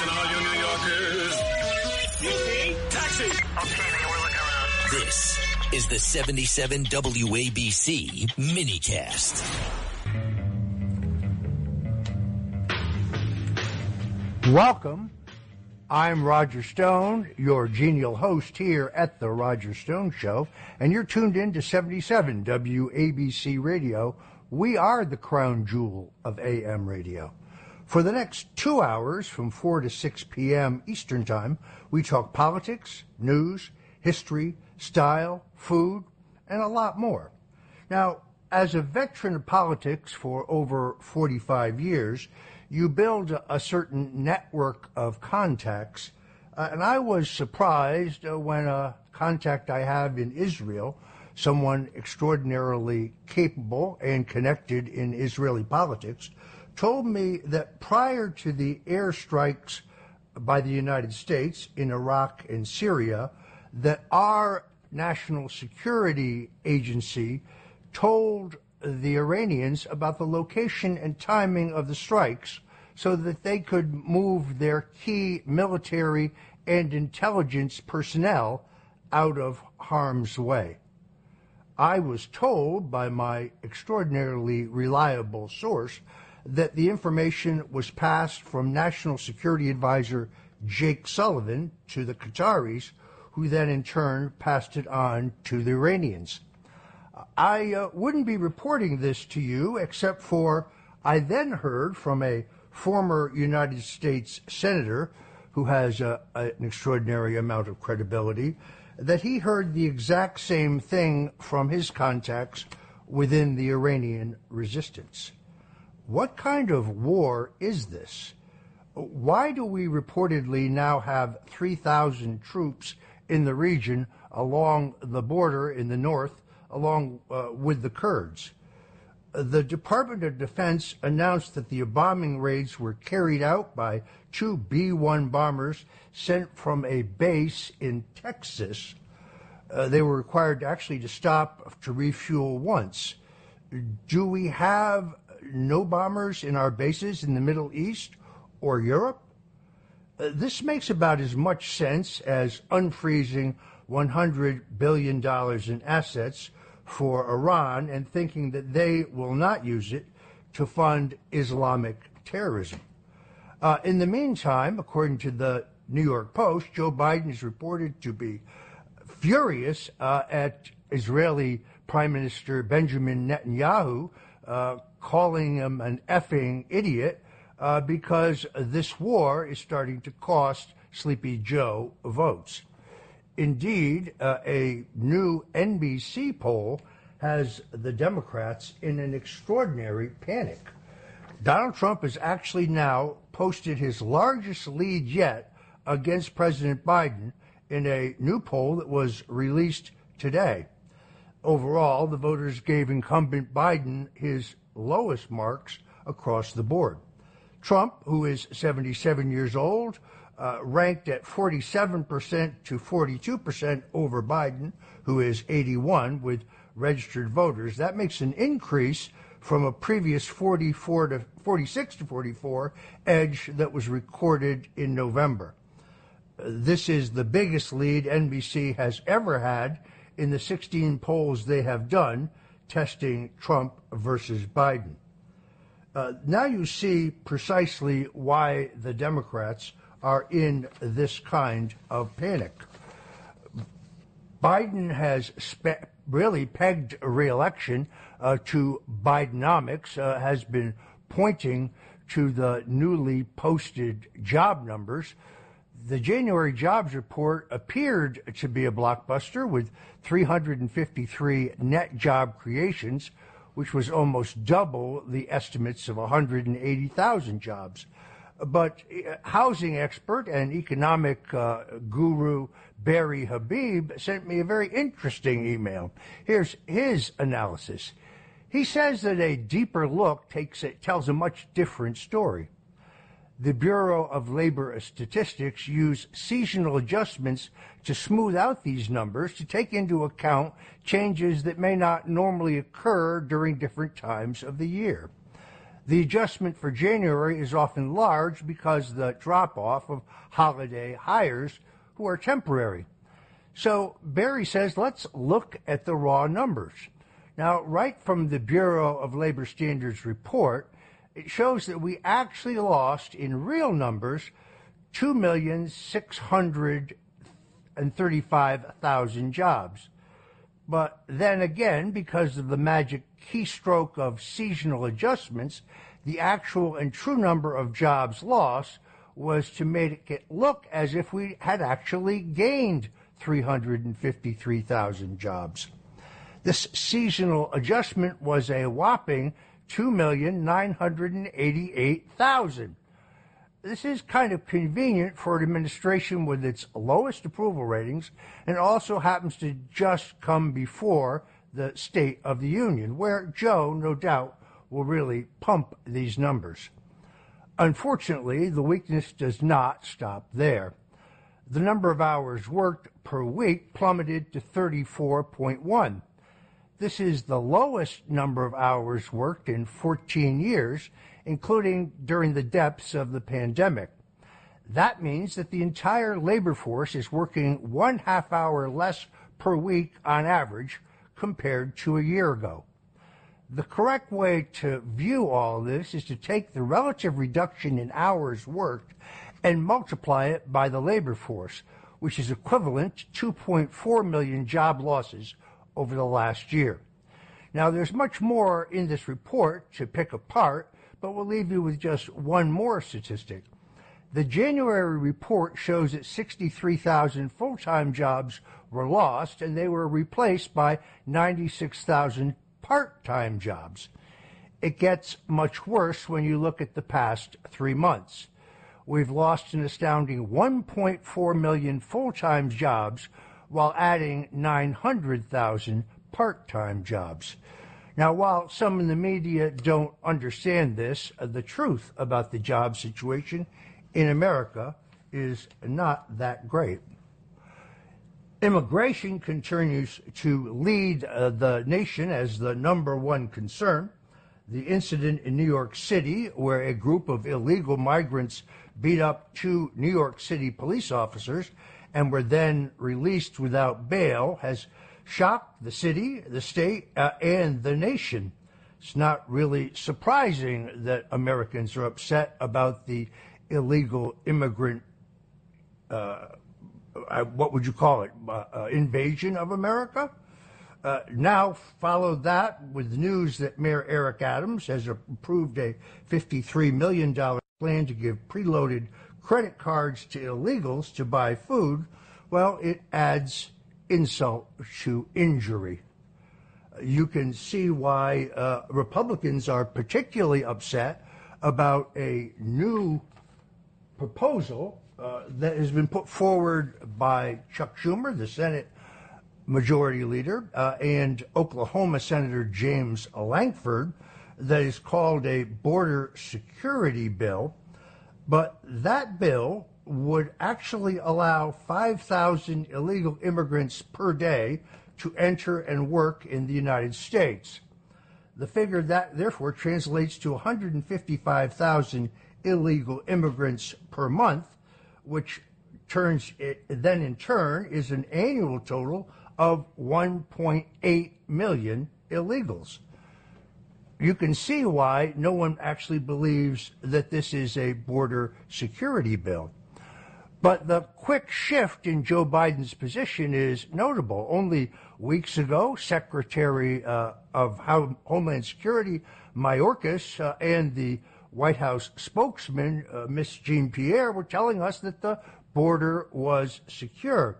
Listen, all you New Yorkers. Taxi! Okay, man, we're looking around. This is the 77 WABC minicast. Welcome. I'm Roger Stone, your genial host here at The Roger Stone Show, and you're tuned in to 77 WABC Radio. We are the crown jewel of AM radio. For the next two hours, from 4 to 6 p.m. Eastern Time, we talk politics, news, history, style, food, and a lot more. Now, as a veteran of politics for over 45 years, you build a certain network of contacts. Uh, and I was surprised uh, when a contact I have in Israel, someone extraordinarily capable and connected in Israeli politics, told me that prior to the airstrikes by the United States in Iraq and Syria, that our national security agency told the Iranians about the location and timing of the strikes so that they could move their key military and intelligence personnel out of harm's way. I was told by my extraordinarily reliable source that the information was passed from National Security Advisor Jake Sullivan to the Qataris, who then in turn passed it on to the Iranians. I uh, wouldn't be reporting this to you except for I then heard from a former United States Senator who has an extraordinary amount of credibility that he heard the exact same thing from his contacts within the Iranian resistance. What kind of war is this? Why do we reportedly now have 3,000 troops in the region along the border in the north, along uh, with the Kurds? The Department of Defense announced that the bombing raids were carried out by two B 1 bombers sent from a base in Texas. Uh, they were required actually to stop to refuel once. Do we have no bombers in our bases in the Middle East or Europe? Uh, this makes about as much sense as unfreezing $100 billion in assets for Iran and thinking that they will not use it to fund Islamic terrorism. Uh, in the meantime, according to the New York Post, Joe Biden is reported to be furious uh, at Israeli Prime Minister Benjamin Netanyahu, calling him an effing idiot uh, because this war is starting to cost Sleepy Joe votes. Indeed, uh, a new NBC poll has the Democrats in an extraordinary panic. Donald Trump has actually now posted his largest lead yet against President Biden in a new poll that was released today. Overall, the voters gave incumbent Biden his lowest marks across the board. Trump, who is 77 years old, uh, ranked at 47% to 42% over Biden, who is 81 with registered voters. That makes an increase from a previous 44 to 46 to 44 edge that was recorded in November. This is the biggest lead NBC has ever had in the 16 polls they have done testing Trump versus Biden. Uh, now you see precisely why the Democrats are in this kind of panic. Biden has spe- really pegged reelection uh, to Bidenomics, uh, has been pointing to the newly posted job numbers. The January jobs report appeared to be a blockbuster with 353 net job creations, which was almost double the estimates of 180,000 jobs. But uh, housing expert and economic uh, guru Barry Habib sent me a very interesting email. Here's his analysis. He says that a deeper look takes it tells a much different story. The Bureau of Labor Statistics use seasonal adjustments to smooth out these numbers to take into account changes that may not normally occur during different times of the year. The adjustment for January is often large because the drop off of holiday hires who are temporary. So Barry says, let's look at the raw numbers. Now, right from the Bureau of Labor Standards report, it shows that we actually lost in real numbers 2,635,000 jobs. But then again, because of the magic keystroke of seasonal adjustments, the actual and true number of jobs lost was to make it look as if we had actually gained 353,000 jobs. This seasonal adjustment was a whopping 2,988,000. This is kind of convenient for an administration with its lowest approval ratings and also happens to just come before the State of the Union, where Joe, no doubt, will really pump these numbers. Unfortunately, the weakness does not stop there. The number of hours worked per week plummeted to 34.1. This is the lowest number of hours worked in 14 years, including during the depths of the pandemic. That means that the entire labor force is working one half hour less per week on average compared to a year ago. The correct way to view all this is to take the relative reduction in hours worked and multiply it by the labor force, which is equivalent to 2.4 million job losses over the last year. Now, there's much more in this report to pick apart, but we'll leave you with just one more statistic. The January report shows that 63,000 full time jobs were lost and they were replaced by 96,000 part time jobs. It gets much worse when you look at the past three months. We've lost an astounding 1.4 million full time jobs while adding 900,000 part time jobs. Now, while some in the media don't understand this, uh, the truth about the job situation in America is not that great. Immigration continues to lead uh, the nation as the number one concern. The incident in New York City, where a group of illegal migrants beat up two New York City police officers, and were then released without bail has shocked the city, the state, uh, and the nation. It's not really surprising that Americans are upset about the illegal immigrant, uh, uh what would you call it, uh, uh, invasion of America? Uh, now, follow that with news that Mayor Eric Adams has approved a $53 million plan to give preloaded credit cards to illegals to buy food, well, it adds insult to injury. You can see why uh, Republicans are particularly upset about a new proposal uh, that has been put forward by Chuck Schumer, the Senate Majority Leader, uh, and Oklahoma Senator James Lankford, that is called a border security bill. But that bill would actually allow 5,000 illegal immigrants per day to enter and work in the United States. The figure that therefore translates to 155,000 illegal immigrants per month, which turns it, then in turn is an annual total of 1.8 million illegals you can see why no one actually believes that this is a border security bill. But the quick shift in Joe Biden's position is notable. Only weeks ago, Secretary uh, of Homeland Security Mayorkas uh, and the White House spokesman, uh, Jean Pierre, were telling us that the border was secure.